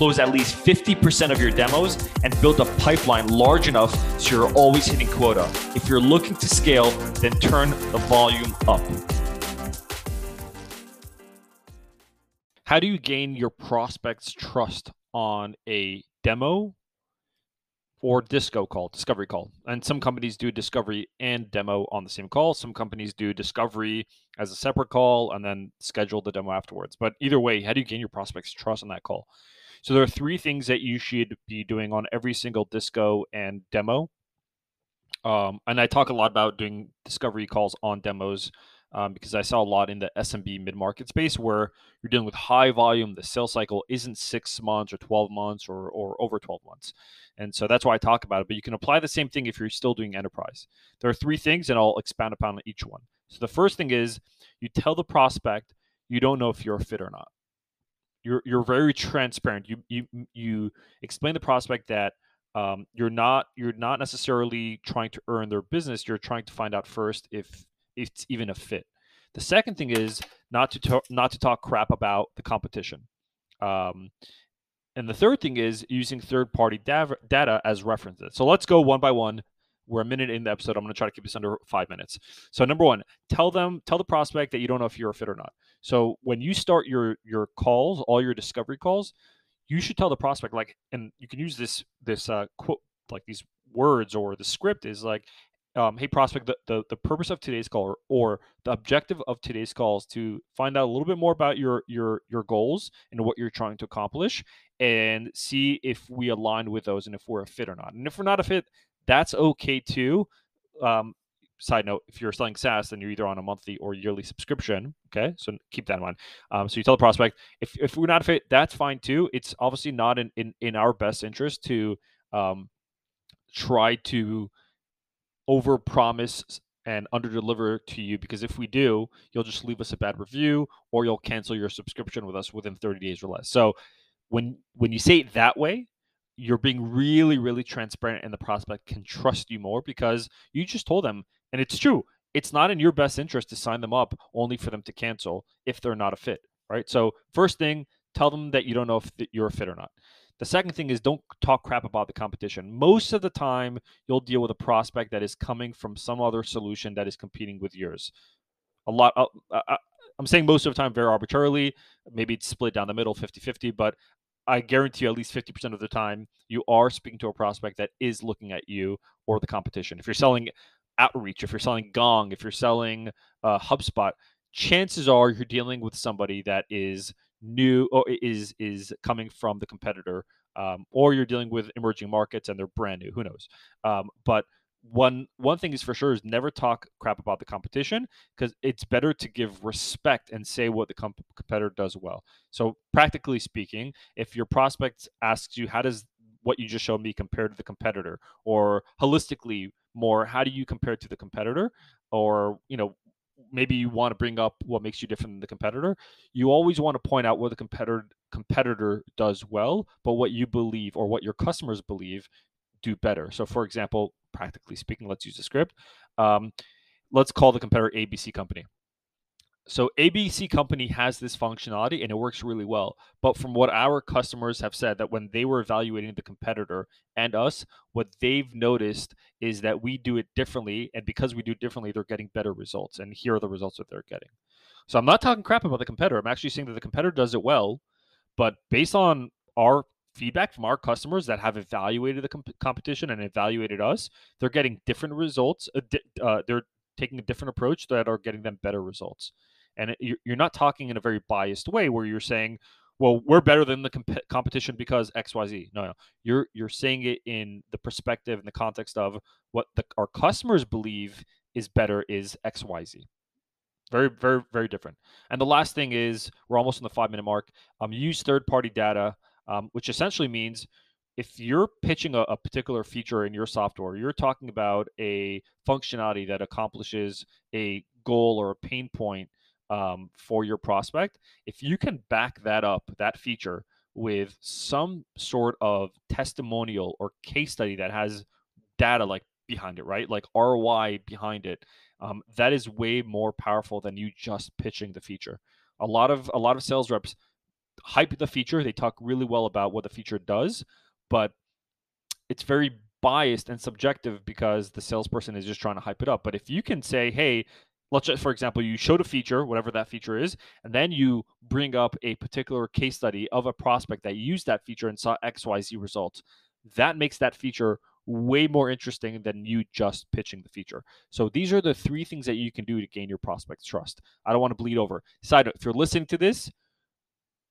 close at least 50% of your demos, and build a pipeline large enough so you're always hitting quota. If you're looking to scale, then turn the volume up. How do you gain your prospects' trust on a demo or disco call, discovery call. And some companies do discovery and demo on the same call. Some companies do discovery as a separate call and then schedule the demo afterwards. But either way, how do you gain your prospects' trust on that call? So there are three things that you should be doing on every single disco and demo. Um, and I talk a lot about doing discovery calls on demos um, because I saw a lot in the SMB mid market space where you're dealing with high volume. The sales cycle isn't six months or 12 months or, or over 12 months. And so that's why I talk about it. But you can apply the same thing if you're still doing enterprise. There are three things, and I'll expand upon each one. So the first thing is you tell the prospect you don't know if you're a fit or not. You're, you're very transparent. You, you, you explain the prospect that um, you're not you're not necessarily trying to earn their business. You're trying to find out first if it's even a fit. The second thing is not to talk, not to talk crap about the competition. Um, and the third thing is using third-party data, data as references. So let's go one by one. We're a minute in the episode. I'm going to try to keep this under five minutes. So number one, tell them, tell the prospect that you don't know if you're a fit or not. So when you start your your calls, all your discovery calls, you should tell the prospect like, and you can use this this uh, quote like these words or the script is like, um, hey prospect the, the, the purpose of today's call or, or, the objective of today's call is to find out a little bit more about your your your goals and what you're trying to accomplish and see if we align with those and if we're a fit or not and if we're not a fit that's okay too. Um, side note if you're selling saas then you're either on a monthly or yearly subscription okay? So keep that in mind. Um, so you tell the prospect if, if we're not a fit that's fine too. It's obviously not in in, in our best interest to um, try to over promise and under deliver to you because if we do, you'll just leave us a bad review or you'll cancel your subscription with us within 30 days or less. So when when you say it that way, you're being really really transparent and the prospect can trust you more because you just told them and it's true. It's not in your best interest to sign them up only for them to cancel if they're not a fit, right? So first thing, tell them that you don't know if you're a fit or not. The second thing is don't talk crap about the competition. Most of the time, you'll deal with a prospect that is coming from some other solution that is competing with yours. A lot, uh, uh, uh I'm saying most of the time very arbitrarily. Maybe it's split down the middle 50 50, but I guarantee you at least 50% of the time, you are speaking to a prospect that is looking at you or the competition. If you're selling outreach, if you're selling Gong, if you're selling uh, HubSpot, chances are you're dealing with somebody that is new or is is coming from the competitor um, or you're dealing with emerging markets and they're brand new who knows um, but one one thing is for sure is never talk crap about the competition because it's better to give respect and say what the comp- competitor does well so practically speaking if your prospect asks you how does what you just showed me compare to the competitor or holistically more how do you compare to the competitor or you know maybe you want to bring up what makes you different than the competitor. You always want to point out what the competitor competitor does well, but what you believe or what your customers believe do better. So, for example, practically speaking, let's use a script. Um, let's call the competitor ABC company. So ABC company has this functionality and it works really well. But from what our customers have said that when they were evaluating the competitor and us, what they've noticed is that we do it differently and because we do differently, they're getting better results and here are the results that they're getting. So I'm not talking crap about the competitor. I'm actually saying that the competitor does it well, but based on our feedback from our customers that have evaluated the comp- competition and evaluated us, they're getting different results. Uh, they're taking a different approach that are getting them better results. And it, you're not talking in a very biased way where you're saying well we're better than the comp- competition because xyz no no. You're you're saying it in the perspective and the context of what the, our customers believe is better is xyz very very very different. And the last thing is we're almost on the five minute mark. Um, use third party data um, which essentially means if you're pitching a, a, particular feature in your software, you're talking about a functionality that accomplishes a goal or a pain point um, for your prospect, if you can back that up, that feature, with some sort of testimonial or case study that has data like behind it, right? Like ROI behind it. Um, that is way more powerful than you just pitching the feature. A lot of a lot of sales reps hype the feature. They talk really well about what the feature does, but it's very biased and subjective because the salesperson is just trying to hype it up. But if you can say, hey, let's just, for example, you showed a feature, whatever that feature is, and then you bring up a particular case study of a prospect that used that feature and saw XYZ results, that makes that feature way more interesting than you just pitching the feature. So these are the three things that you can do to gain your prospects' trust. I don't want to bleed over. Side note, if you're listening to this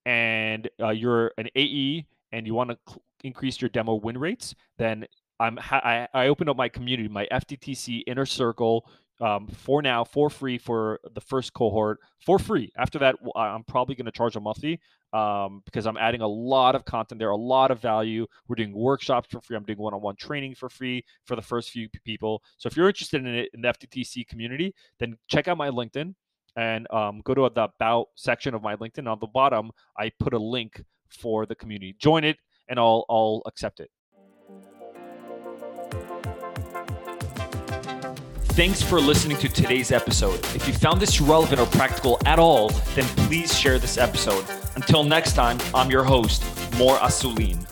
and uh, you're an AE and you want to cl- increase your demo win rates, then I'm ha- I, I opened up my community, my FTTC inner circle um, for now for free for the first cohort for free. After that, I'm probably going to charge a monthly um, because I'm adding a lot of content there, a lot of value. We're doing workshops for free. I'm doing one-on-one training for free for the first few people. So if you're interested in it in the FTTC community, then check out my LinkedIn and um, go to the about section of my LinkedIn. On the bottom, I put a link for the community. Join it, and I'll I'll accept it. Thanks for listening to today's episode. If you found this relevant or practical at all, then please share this episode. Until next time, I'm your host, Mor Asulin.